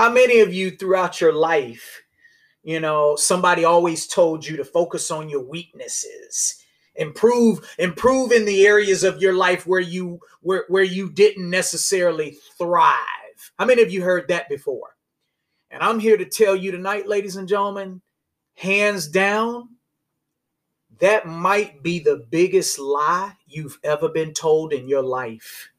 How many of you throughout your life, you know, somebody always told you to focus on your weaknesses, improve, improve in the areas of your life where you where where you didn't necessarily thrive. How many of you heard that before? And I'm here to tell you tonight, ladies and gentlemen, hands down, that might be the biggest lie you've ever been told in your life.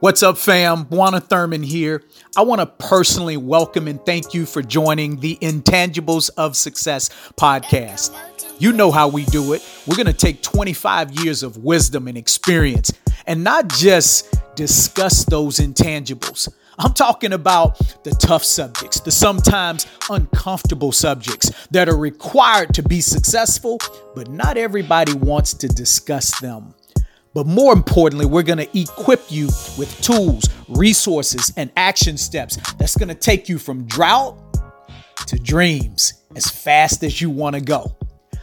What's up, fam? Buana Thurman here. I want to personally welcome and thank you for joining the Intangibles of Success podcast. You know how we do it. We're going to take 25 years of wisdom and experience and not just discuss those intangibles. I'm talking about the tough subjects, the sometimes uncomfortable subjects that are required to be successful, but not everybody wants to discuss them. But more importantly, we're going to equip you with tools, resources, and action steps that's going to take you from drought to dreams as fast as you want to go.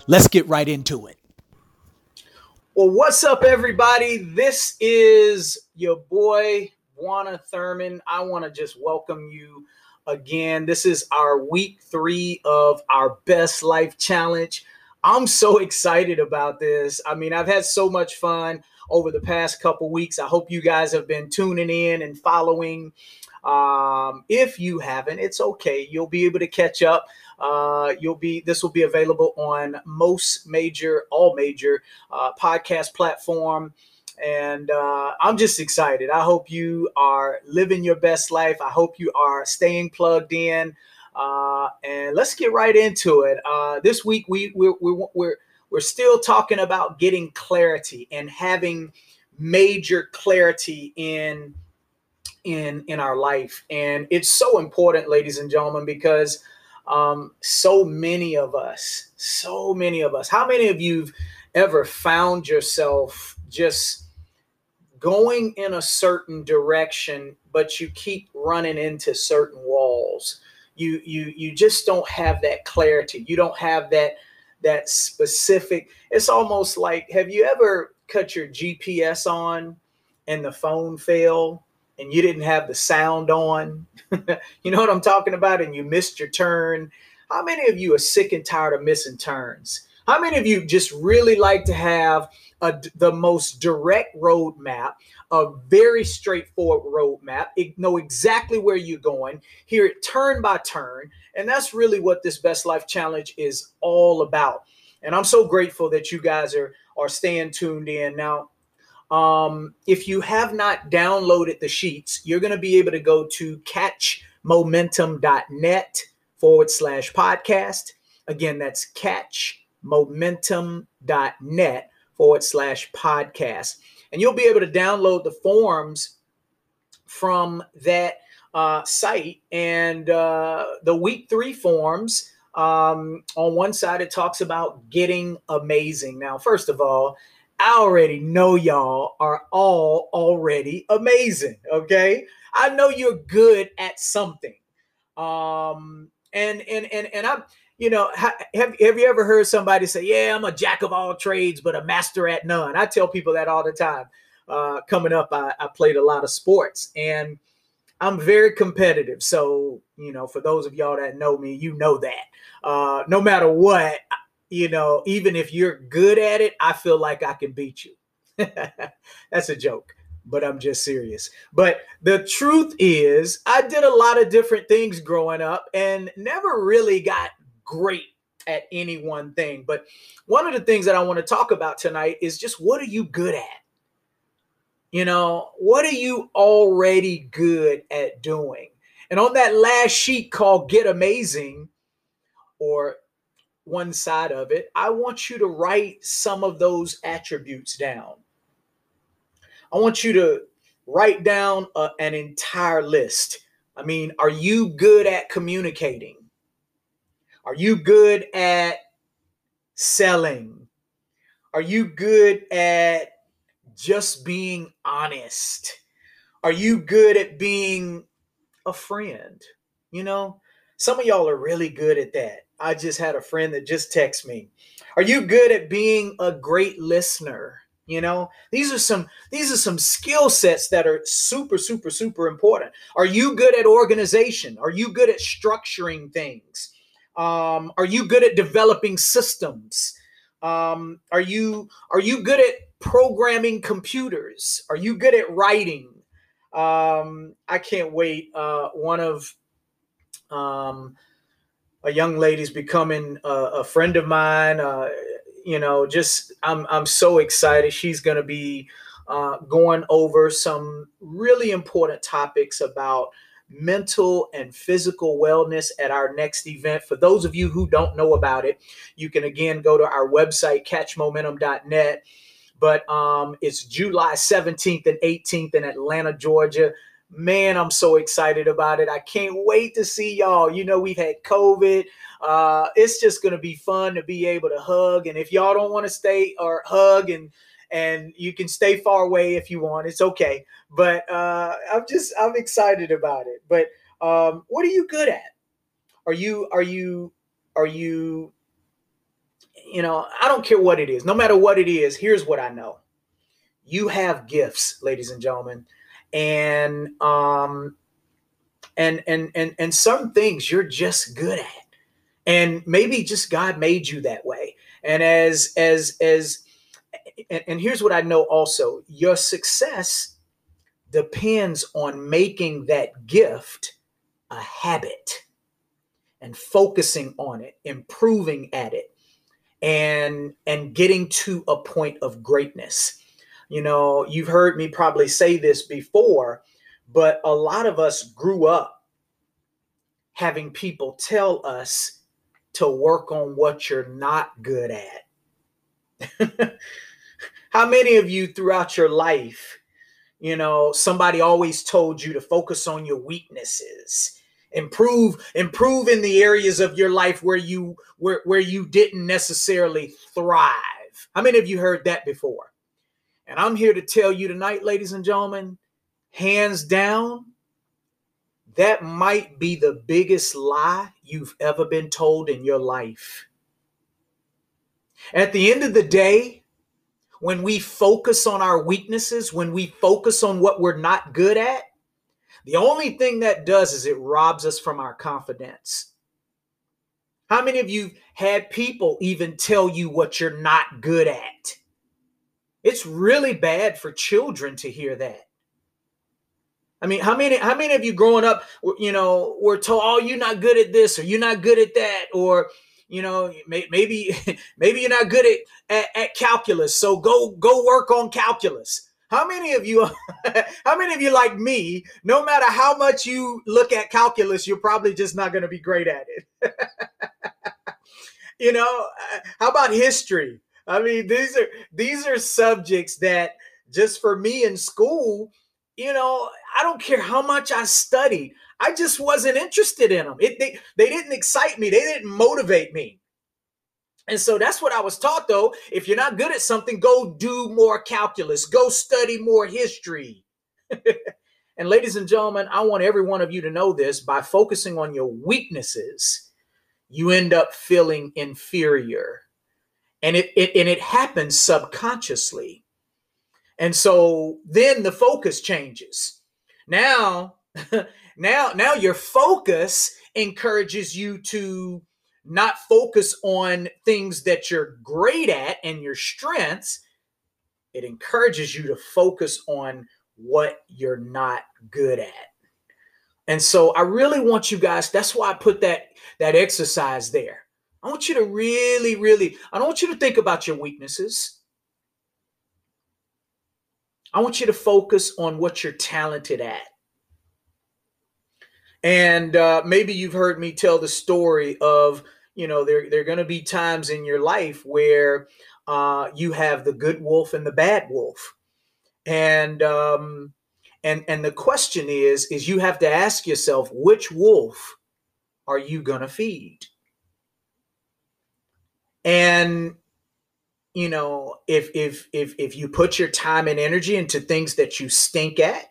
Let's get right into it. Well, what's up, everybody? This is your boy, Buana Thurman. I want to just welcome you again. This is our week three of our Best Life Challenge. I'm so excited about this. I mean, I've had so much fun over the past couple weeks. I hope you guys have been tuning in and following. Um, if you haven't, it's okay. You'll be able to catch up. Uh, you'll be this will be available on most major, all major uh, podcast platform. And uh, I'm just excited. I hope you are living your best life. I hope you are staying plugged in. Uh, and let's get right into it. Uh, this week we we we we're we're still talking about getting clarity and having major clarity in in in our life. And it's so important ladies and gentlemen because um, so many of us so many of us how many of you've ever found yourself just going in a certain direction but you keep running into certain walls? You you you just don't have that clarity. You don't have that that specific. It's almost like have you ever cut your GPS on and the phone failed and you didn't have the sound on? you know what I'm talking about? And you missed your turn. How many of you are sick and tired of missing turns? How many of you just really like to have a, the most direct roadmap, a very straightforward roadmap, know exactly where you're going, hear it turn by turn, and that's really what this Best Life Challenge is all about. And I'm so grateful that you guys are are staying tuned in. Now, um, if you have not downloaded the sheets, you're going to be able to go to catchmomentum.net forward slash podcast. Again, that's catchmomentum.net forward slash podcast. And you'll be able to download the forms from that uh, site and uh, the week three forms. Um, on one side, it talks about getting amazing. Now, first of all, I already know y'all are all already amazing. Okay, I know you're good at something. Um, and and and and I'm, you know, have have you ever heard somebody say, "Yeah, I'm a jack of all trades, but a master at none"? I tell people that all the time. Uh, coming up, I, I played a lot of sports, and I'm very competitive. So, you know, for those of y'all that know me, you know that. Uh, no matter what, you know, even if you're good at it, I feel like I can beat you. That's a joke, but I'm just serious. But the truth is, I did a lot of different things growing up and never really got great at any one thing. But one of the things that I want to talk about tonight is just what are you good at? You know, what are you already good at doing? And on that last sheet called Get Amazing, or one side of it, I want you to write some of those attributes down. I want you to write down a, an entire list. I mean, are you good at communicating? Are you good at selling? Are you good at just being honest? Are you good at being a friend? You know, some of y'all are really good at that. I just had a friend that just texted me. Are you good at being a great listener? You know, these are some these are some skill sets that are super super super important. Are you good at organization? Are you good at structuring things? Um, are you good at developing systems? Um, are you are you good at programming computers? Are you good at writing? Um, I can't wait. Uh, one of um, a young lady's becoming a, a friend of mine. Uh, you know, just I'm I'm so excited. She's going to be uh, going over some really important topics about mental and physical wellness at our next event. For those of you who don't know about it, you can again go to our website catchmomentum.net. But um, it's July 17th and 18th in Atlanta, Georgia. Man, I'm so excited about it. I can't wait to see y'all. You know, we've had COVID. Uh, it's just going to be fun to be able to hug. And if y'all don't want to stay or hug and and you can stay far away if you want, it's okay. But uh, I'm just I'm excited about it. But um, what are you good at? Are you are you are you you know, I don't care what it is. No matter what it is, here's what I know. You have gifts, ladies and gentlemen. And um and and and and some things you're just good at and maybe just god made you that way and as as as and, and, here's what i know also your success depends on making that gift a habit and focusing on it improving at it and and getting to a point of greatness you know you've heard me probably say this before but a lot of us grew up having people tell us to work on what you're not good at. How many of you throughout your life, you know, somebody always told you to focus on your weaknesses, improve improve in the areas of your life where you where where you didn't necessarily thrive. How many of you heard that before? And I'm here to tell you tonight, ladies and gentlemen, hands down, that might be the biggest lie you've ever been told in your life. At the end of the day, when we focus on our weaknesses, when we focus on what we're not good at, the only thing that does is it robs us from our confidence. How many of you had people even tell you what you're not good at? It's really bad for children to hear that. I mean, how many how many of you growing up, you know, were told, "Oh, you're not good at this," or "You're not good at that," or you know, maybe maybe you're not good at, at, at calculus, so go go work on calculus. How many of you, how many of you like me, no matter how much you look at calculus, you're probably just not going to be great at it. you know, uh, how about history? I mean, these are these are subjects that just for me in school, you know, I don't care how much I studied. I just wasn't interested in them. It, they, they didn't excite me. They didn't motivate me. And so that's what I was taught though. If you're not good at something, go do more calculus, go study more history. and ladies and gentlemen, I want every one of you to know this by focusing on your weaknesses, you end up feeling inferior. And it, it and it happens subconsciously. And so then the focus changes. Now, now, now your focus encourages you to not focus on things that you're great at and your strengths. It encourages you to focus on what you're not good at. And so I really want you guys, that's why I put that that exercise there. I want you to really, really, I don't want you to think about your weaknesses. I want you to focus on what you're talented at. And uh, maybe you've heard me tell the story of, you know, there, there are going to be times in your life where uh, you have the good wolf and the bad wolf. And, um, and, and the question is, is you have to ask yourself, which wolf are you going to feed? And you know, if if if if you put your time and energy into things that you stink at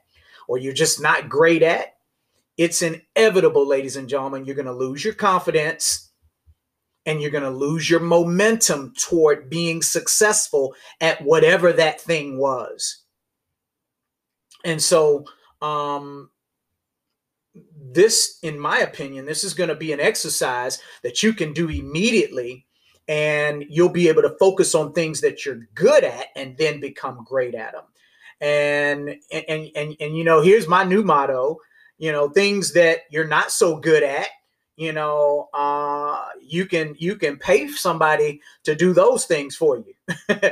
or you're just not great at, it's inevitable, ladies and gentlemen, you're going to lose your confidence and you're going to lose your momentum toward being successful at whatever that thing was. And so, um, this, in my opinion, this is going to be an exercise that you can do immediately, and you'll be able to focus on things that you're good at and then become great at them. And and and and, and you know, here's my new motto: you know, things that you're not so good at you know uh, you can you can pay somebody to do those things for you.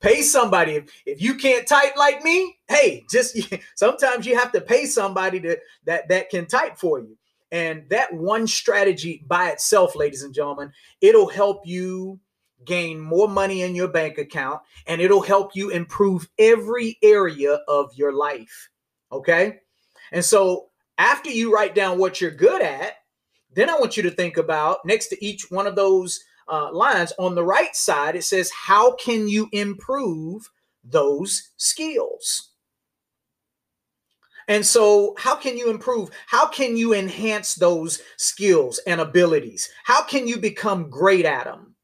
Pay somebody. If, if you can't type like me hey just sometimes you have to pay somebody to that that can type for you. And that one strategy by itself ladies and gentlemen it'll help you gain more money in your bank account and it'll help you improve every area of your life okay? And so after you write down what you're good at then I want you to think about next to each one of those uh, lines on the right side, it says, How can you improve those skills? And so, how can you improve? How can you enhance those skills and abilities? How can you become great at them?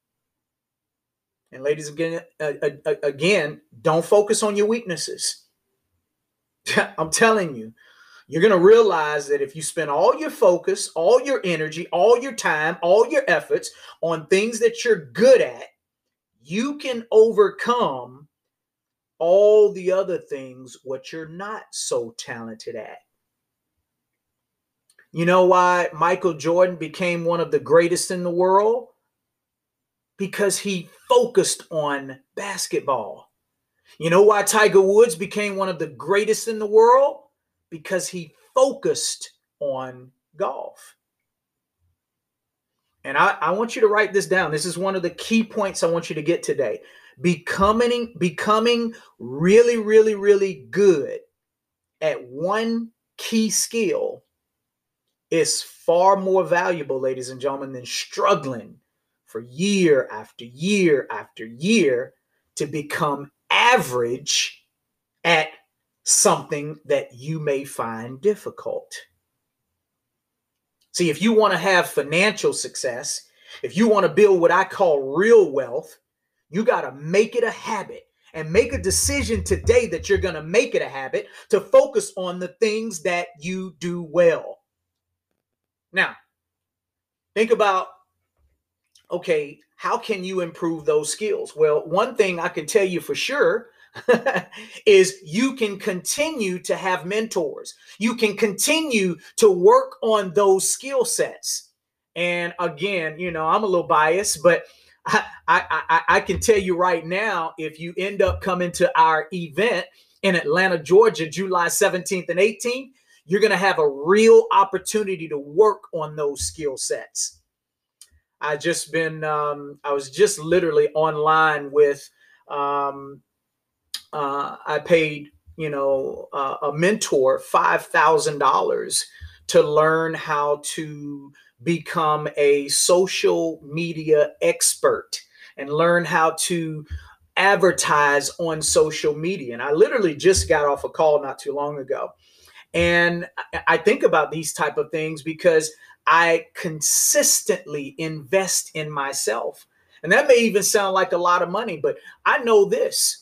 And ladies, again, uh, uh, again, don't focus on your weaknesses. I'm telling you, you're going to realize that if you spend all your focus, all your energy, all your time, all your efforts on things that you're good at, you can overcome all the other things what you're not so talented at. You know why Michael Jordan became one of the greatest in the world? Because he focused on basketball. You know why Tiger Woods became one of the greatest in the world? Because he focused on golf. And I, I want you to write this down. This is one of the key points I want you to get today. Becoming becoming really, really, really good at one key skill is far more valuable, ladies and gentlemen, than struggling for year after year after year to become average at something that you may find difficult. See, if you want to have financial success, if you want to build what I call real wealth, you got to make it a habit and make a decision today that you're going to make it a habit to focus on the things that you do well. Now, think about okay, how can you improve those skills? Well, one thing I can tell you for sure is you can continue to have mentors. You can continue to work on those skill sets. And again, you know, I'm a little biased, but I, I, I, I can tell you right now, if you end up coming to our event in Atlanta, Georgia, July 17th and 18th, you're going to have a real opportunity to work on those skill sets. I just been, um, I was just literally online with um, uh, I paid, you know, uh, a mentor five thousand dollars to learn how to become a social media expert and learn how to advertise on social media. And I literally just got off a call not too long ago. And I think about these type of things because I consistently invest in myself. And that may even sound like a lot of money, but I know this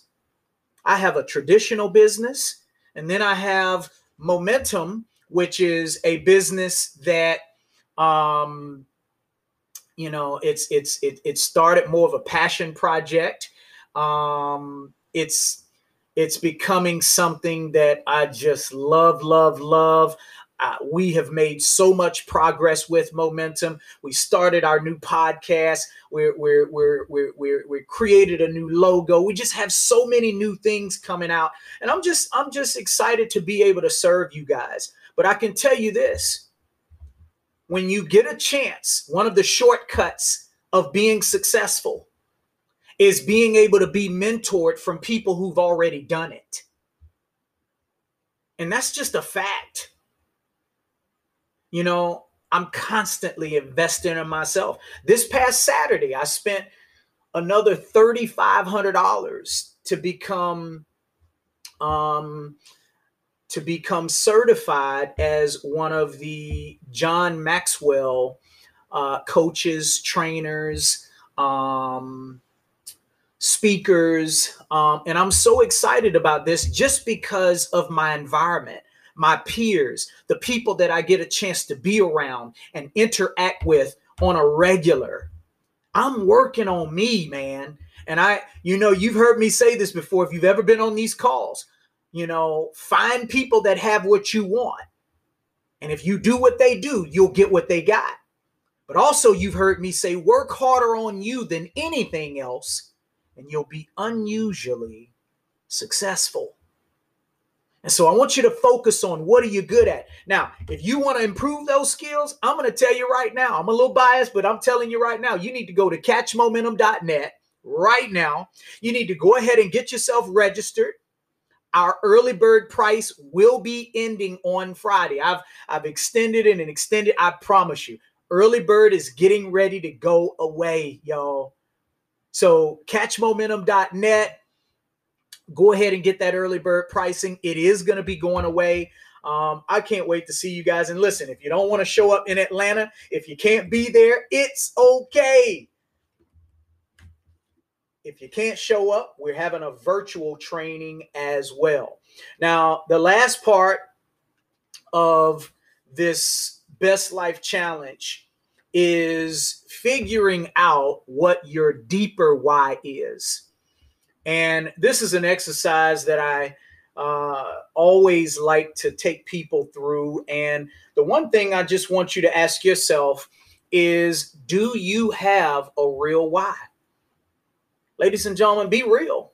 I have a traditional business, and then I have momentum, which is a business that um, you know it's it's it, it started more of a passion project. Um, it's it's becoming something that i just love love love uh, we have made so much progress with momentum. We started our new podcast. We're, we're, we're, we're, we're, we created a new logo. We just have so many new things coming out. And I'm just, I'm just excited to be able to serve you guys. But I can tell you this when you get a chance, one of the shortcuts of being successful is being able to be mentored from people who've already done it. And that's just a fact. You know, I'm constantly investing in myself. This past Saturday, I spent another $3,500 to become um, to become certified as one of the John Maxwell uh, coaches, trainers, um, speakers. Um, and I'm so excited about this just because of my environment, my peers, the people that I get a chance to be around and interact with on a regular. I'm working on me, man. And I, you know, you've heard me say this before if you've ever been on these calls, you know, find people that have what you want. And if you do what they do, you'll get what they got. But also, you've heard me say, work harder on you than anything else, and you'll be unusually successful. And so I want you to focus on what are you good at. Now, if you want to improve those skills, I'm going to tell you right now. I'm a little biased, but I'm telling you right now, you need to go to catchmomentum.net right now. You need to go ahead and get yourself registered. Our early bird price will be ending on Friday. I've I've extended it and extended. I promise you. Early bird is getting ready to go away, y'all. So catchmomentum.net. Go ahead and get that early bird pricing. It is going to be going away. Um, I can't wait to see you guys. And listen, if you don't want to show up in Atlanta, if you can't be there, it's okay. If you can't show up, we're having a virtual training as well. Now, the last part of this Best Life Challenge is figuring out what your deeper why is. And this is an exercise that I uh, always like to take people through. And the one thing I just want you to ask yourself is do you have a real why? Ladies and gentlemen, be real.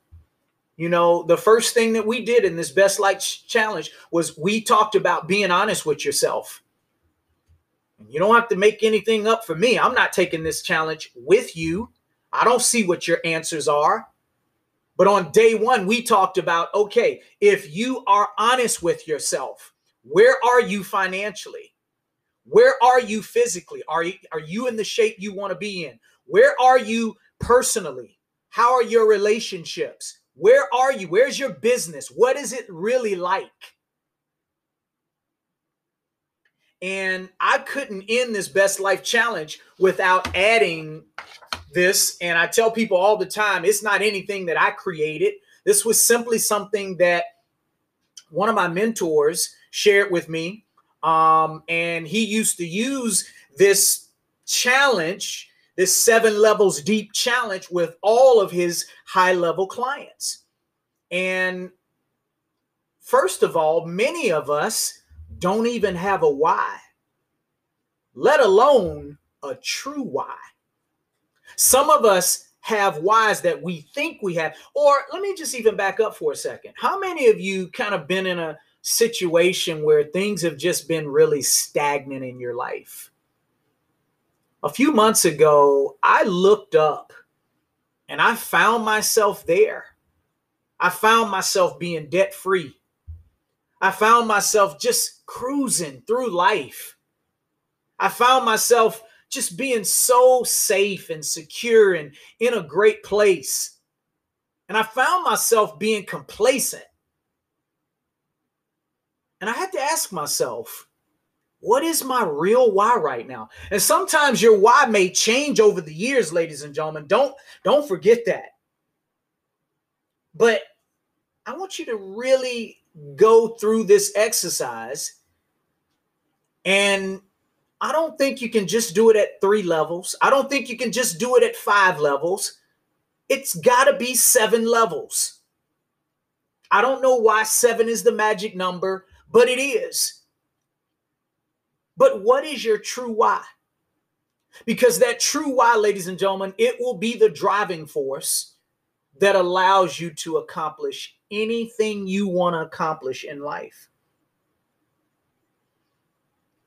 You know, the first thing that we did in this Best Life Challenge was we talked about being honest with yourself. You don't have to make anything up for me. I'm not taking this challenge with you. I don't see what your answers are. But on day one, we talked about okay, if you are honest with yourself, where are you financially? Where are you physically? Are you, are you in the shape you want to be in? Where are you personally? How are your relationships? Where are you? Where's your business? What is it really like? And I couldn't end this best life challenge without adding this. And I tell people all the time it's not anything that I created. This was simply something that one of my mentors shared with me. Um, and he used to use this challenge, this seven levels deep challenge, with all of his high level clients. And first of all, many of us don't even have a why, let alone a true why. Some of us have whys that we think we have. Or let me just even back up for a second. How many of you kind of been in a situation where things have just been really stagnant in your life? A few months ago, I looked up and I found myself there. I found myself being debt free. I found myself just cruising through life. I found myself just being so safe and secure and in a great place. And I found myself being complacent. And I had to ask myself, what is my real why right now? And sometimes your why may change over the years, ladies and gentlemen. Don't don't forget that. But I want you to really go through this exercise. And I don't think you can just do it at three levels. I don't think you can just do it at five levels. It's got to be seven levels. I don't know why seven is the magic number, but it is. But what is your true why? Because that true why, ladies and gentlemen, it will be the driving force that allows you to accomplish anything you want to accomplish in life.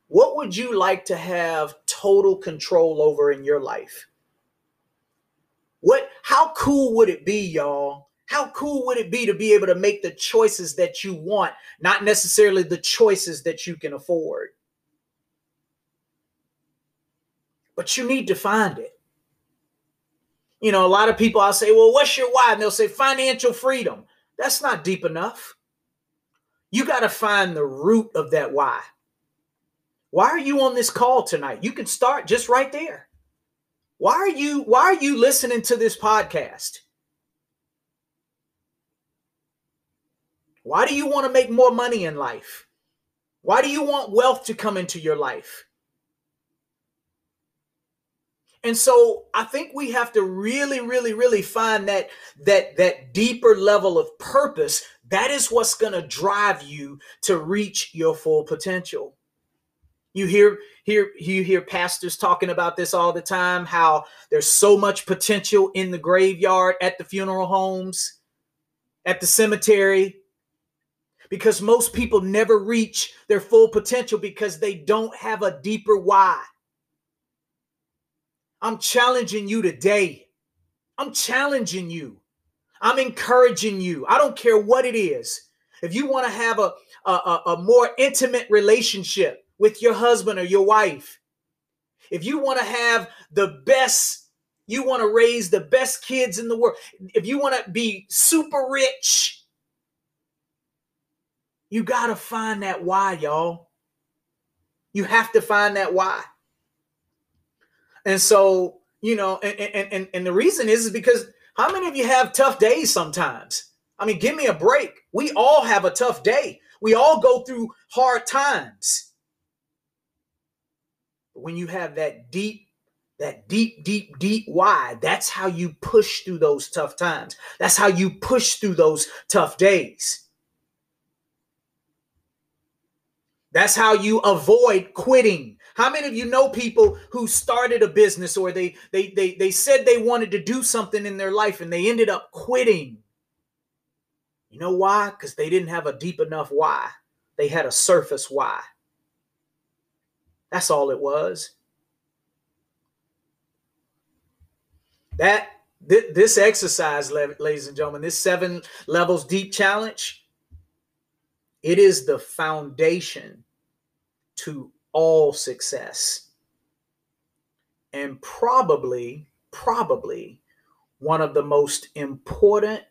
What would you like to have total control over in your life? What how cool would it be, y'all? How cool would it be to be able to make the choices that you want, not necessarily the choices that you can afford? But you need to find it. You know, a lot of people I'll say, well, what's your why? And they'll say financial freedom. That's not deep enough. You got to find the root of that why. Why are you on this call tonight? You can start just right there. Why are you why are you listening to this podcast? Why do you want to make more money in life? Why do you want wealth to come into your life? And so I think we have to really, really, really find that that that deeper level of purpose. That is what's going to drive you to reach your full potential. You hear hear you hear pastors talking about this all the time. How there's so much potential in the graveyard, at the funeral homes, at the cemetery, because most people never reach their full potential because they don't have a deeper why. I'm challenging you today. I'm challenging you. I'm encouraging you. I don't care what it is. If you want to have a, a, a more intimate relationship with your husband or your wife, if you want to have the best, you want to raise the best kids in the world, if you want to be super rich, you got to find that why, y'all. You have to find that why. And so, you know, and, and, and, and the reason is, is because how many of you have tough days sometimes? I mean, give me a break. We all have a tough day. We all go through hard times. When you have that deep, that deep, deep, deep why, that's how you push through those tough times. That's how you push through those tough days. That's how you avoid quitting. How many of you know people who started a business or they they they they said they wanted to do something in their life and they ended up quitting? You know why? Cuz they didn't have a deep enough why. They had a surface why. That's all it was. That this exercise, ladies and gentlemen, this seven levels deep challenge, it is the foundation to all success. And probably, probably one of the most important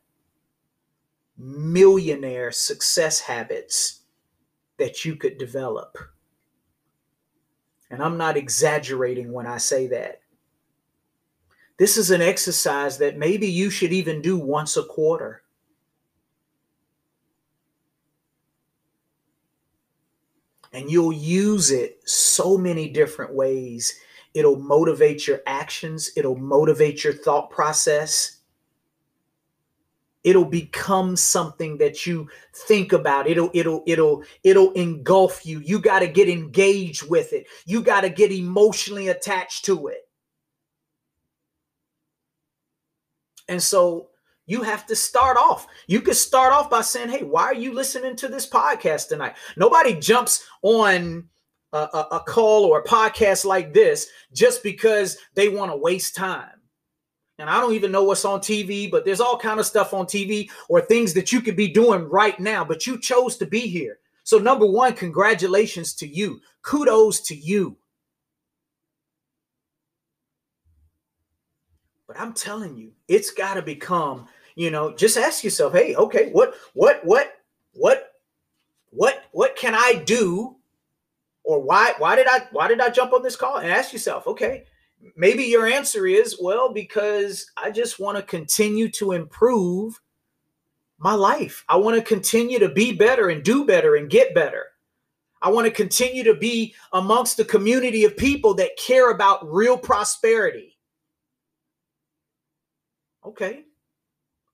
millionaire success habits that you could develop. And I'm not exaggerating when I say that. This is an exercise that maybe you should even do once a quarter. and you'll use it so many different ways. It'll motivate your actions, it'll motivate your thought process. It'll become something that you think about. It'll it'll it'll it'll engulf you. You got to get engaged with it. You got to get emotionally attached to it. And so you have to start off. You could start off by saying, Hey, why are you listening to this podcast tonight? Nobody jumps on a, a, a call or a podcast like this just because they want to waste time. And I don't even know what's on TV, but there's all kind of stuff on TV or things that you could be doing right now, but you chose to be here. So, number one, congratulations to you. Kudos to you. But I'm telling you, it's got to become you know just ask yourself hey okay what what what what what what can i do or why why did i why did i jump on this call and ask yourself okay maybe your answer is well because i just want to continue to improve my life. I want to continue to be better and do better and get better. I want to continue to be amongst the community of people that care about real prosperity. Okay.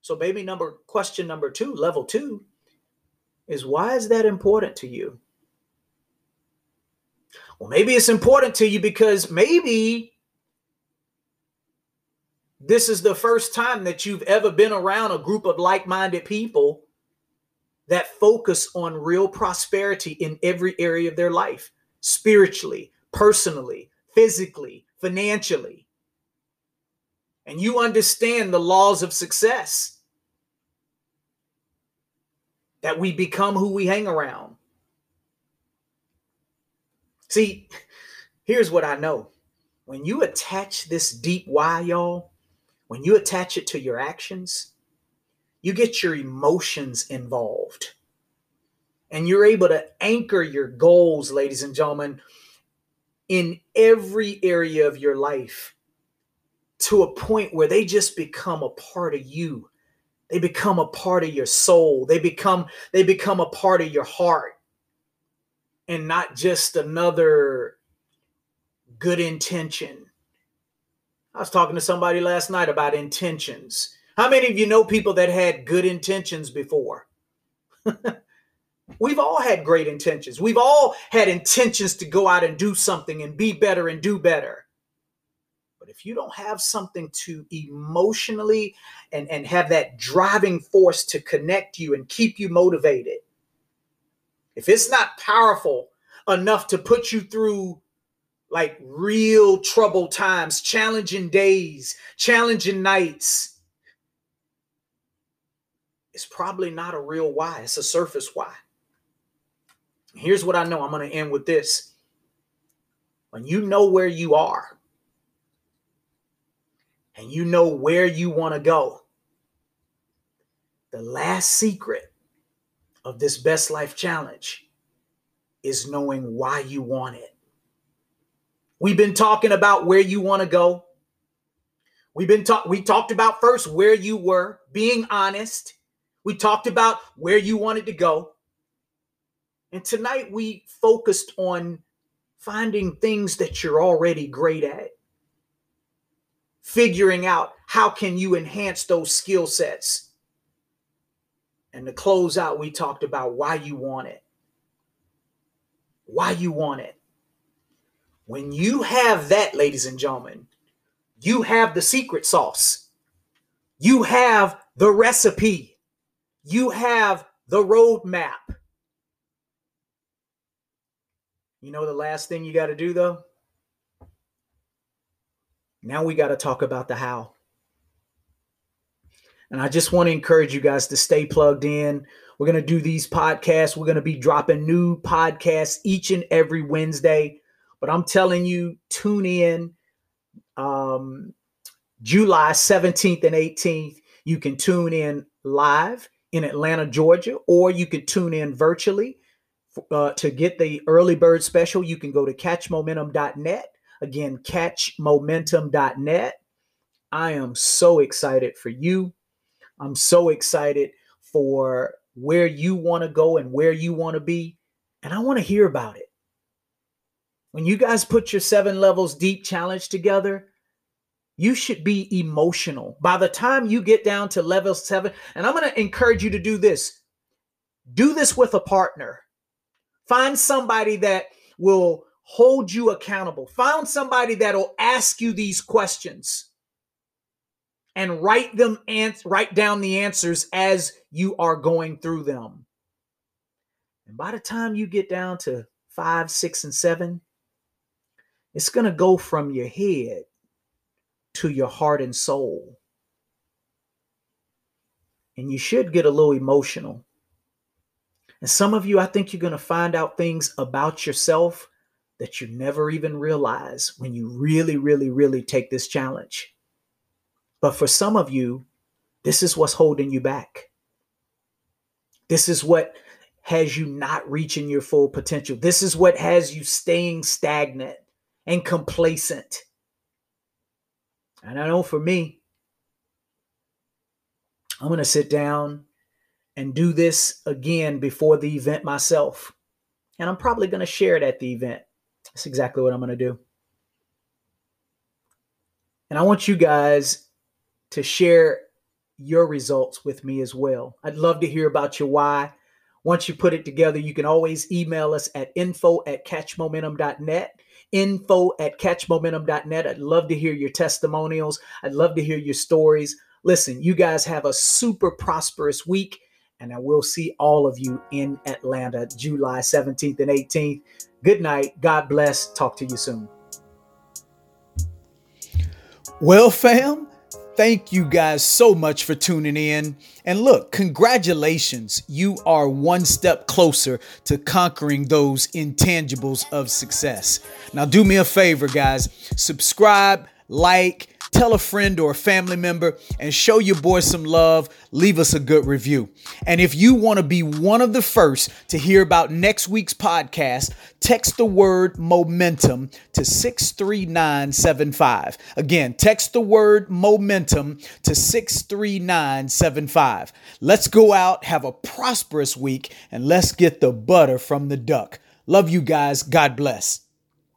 So, baby number question number two, level two, is why is that important to you? Well, maybe it's important to you because maybe this is the first time that you've ever been around a group of like minded people that focus on real prosperity in every area of their life spiritually, personally, physically, financially and you understand the laws of success, that we become who we hang around. See, here's what I know. When you attach this deep why, y'all, when you attach it to your actions, you get your emotions involved. And you're able to anchor your goals, ladies and gentlemen, in every area of your life to a point where they just become a part of you. They become a part of your soul. They become they become a part of your heart and not just another good intention. I was talking to somebody last night about intentions. How many of you know people that had good intentions before? We've all had great intentions. We've all had intentions to go out and do something and be better and do better. But if you don't have something to emotionally and, and have that driving force to connect you and keep you motivated, if it's not powerful enough to put you through like real troubled times, challenging days, challenging nights, it's probably not a real why. It's a surface why. Here's what I know. I'm going to end with this. When you know where you are and you know where you want to go, the last secret of this best life challenge is knowing why you want it. We've been talking about where you want to go. We've been talk we talked about first where you were, being honest. We talked about where you wanted to go. And tonight we focused on finding things that you're already great at. Figuring out how can you enhance those skill sets. And to close out, we talked about why you want it. Why you want it. When you have that, ladies and gentlemen, you have the secret sauce. You have the recipe. You have the roadmap. You know the last thing you got to do though? Now we got to talk about the how. And I just want to encourage you guys to stay plugged in. We're going to do these podcasts. We're going to be dropping new podcasts each and every Wednesday. But I'm telling you, tune in um, July 17th and 18th. You can tune in live in Atlanta, Georgia, or you can tune in virtually uh, to get the early bird special, you can go to catchmomentum.net. Again, catchmomentum.net. I am so excited for you. I'm so excited for where you want to go and where you want to be. And I want to hear about it. When you guys put your seven levels deep challenge together, you should be emotional. By the time you get down to level seven, and I'm going to encourage you to do this do this with a partner. Find somebody that will hold you accountable. Find somebody that'll ask you these questions and write them and write down the answers as you are going through them. And by the time you get down to five, six, and seven, it's going to go from your head to your heart and soul. And you should get a little emotional and some of you, I think you're going to find out things about yourself that you never even realize when you really, really, really take this challenge. But for some of you, this is what's holding you back. This is what has you not reaching your full potential. This is what has you staying stagnant and complacent. And I know for me, I'm going to sit down and do this again before the event myself. And I'm probably going to share it at the event. That's exactly what I'm going to do. And I want you guys to share your results with me as well. I'd love to hear about your why. Once you put it together, you can always email us at info at catchmomentum.net. Info at catchmomentum.net. I'd love to hear your testimonials. I'd love to hear your stories. Listen, you guys have a super prosperous week and I will see all of you in Atlanta July 17th and 18th. Good night. God bless. Talk to you soon. Well, fam, thank you guys so much for tuning in. And look, congratulations. You are one step closer to conquering those intangibles of success. Now, do me a favor, guys. Subscribe like, tell a friend or a family member, and show your boy some love. Leave us a good review. And if you want to be one of the first to hear about next week's podcast, text the word momentum to 63975. Again, text the word momentum to 63975. Let's go out, have a prosperous week, and let's get the butter from the duck. Love you guys. God bless.